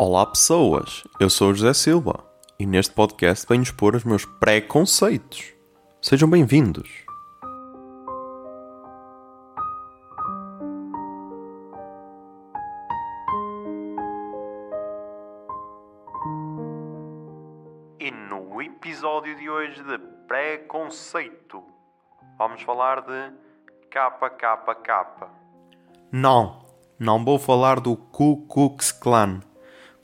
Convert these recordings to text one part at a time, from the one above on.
Olá pessoas, eu sou o José Silva e neste podcast venho expor os meus preconceitos. Sejam bem-vindos. E no episódio de hoje de preconceito, vamos falar de KKK. Não, não vou falar do Ku Klux Klan,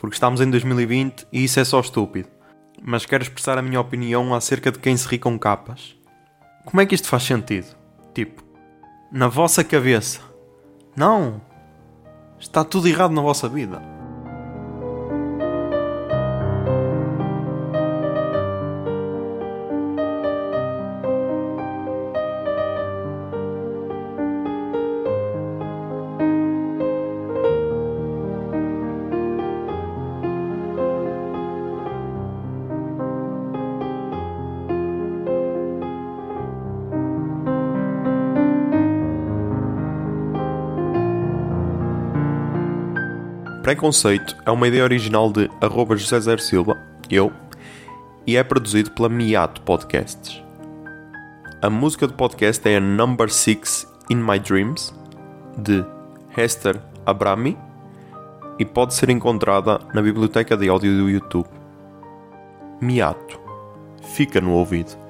porque estamos em 2020 e isso é só estúpido. Mas quero expressar a minha opinião acerca de quem se ri com capas. Como é que isto faz sentido? Tipo, na vossa cabeça. Não! Está tudo errado na vossa vida. Preconceito é uma ideia original de arroba José Zer Silva, eu, e é produzido pela Miato Podcasts. A música do podcast é a Number 6 In My Dreams, de Hester Abrami, e pode ser encontrada na biblioteca de áudio do YouTube. Miato. Fica no ouvido.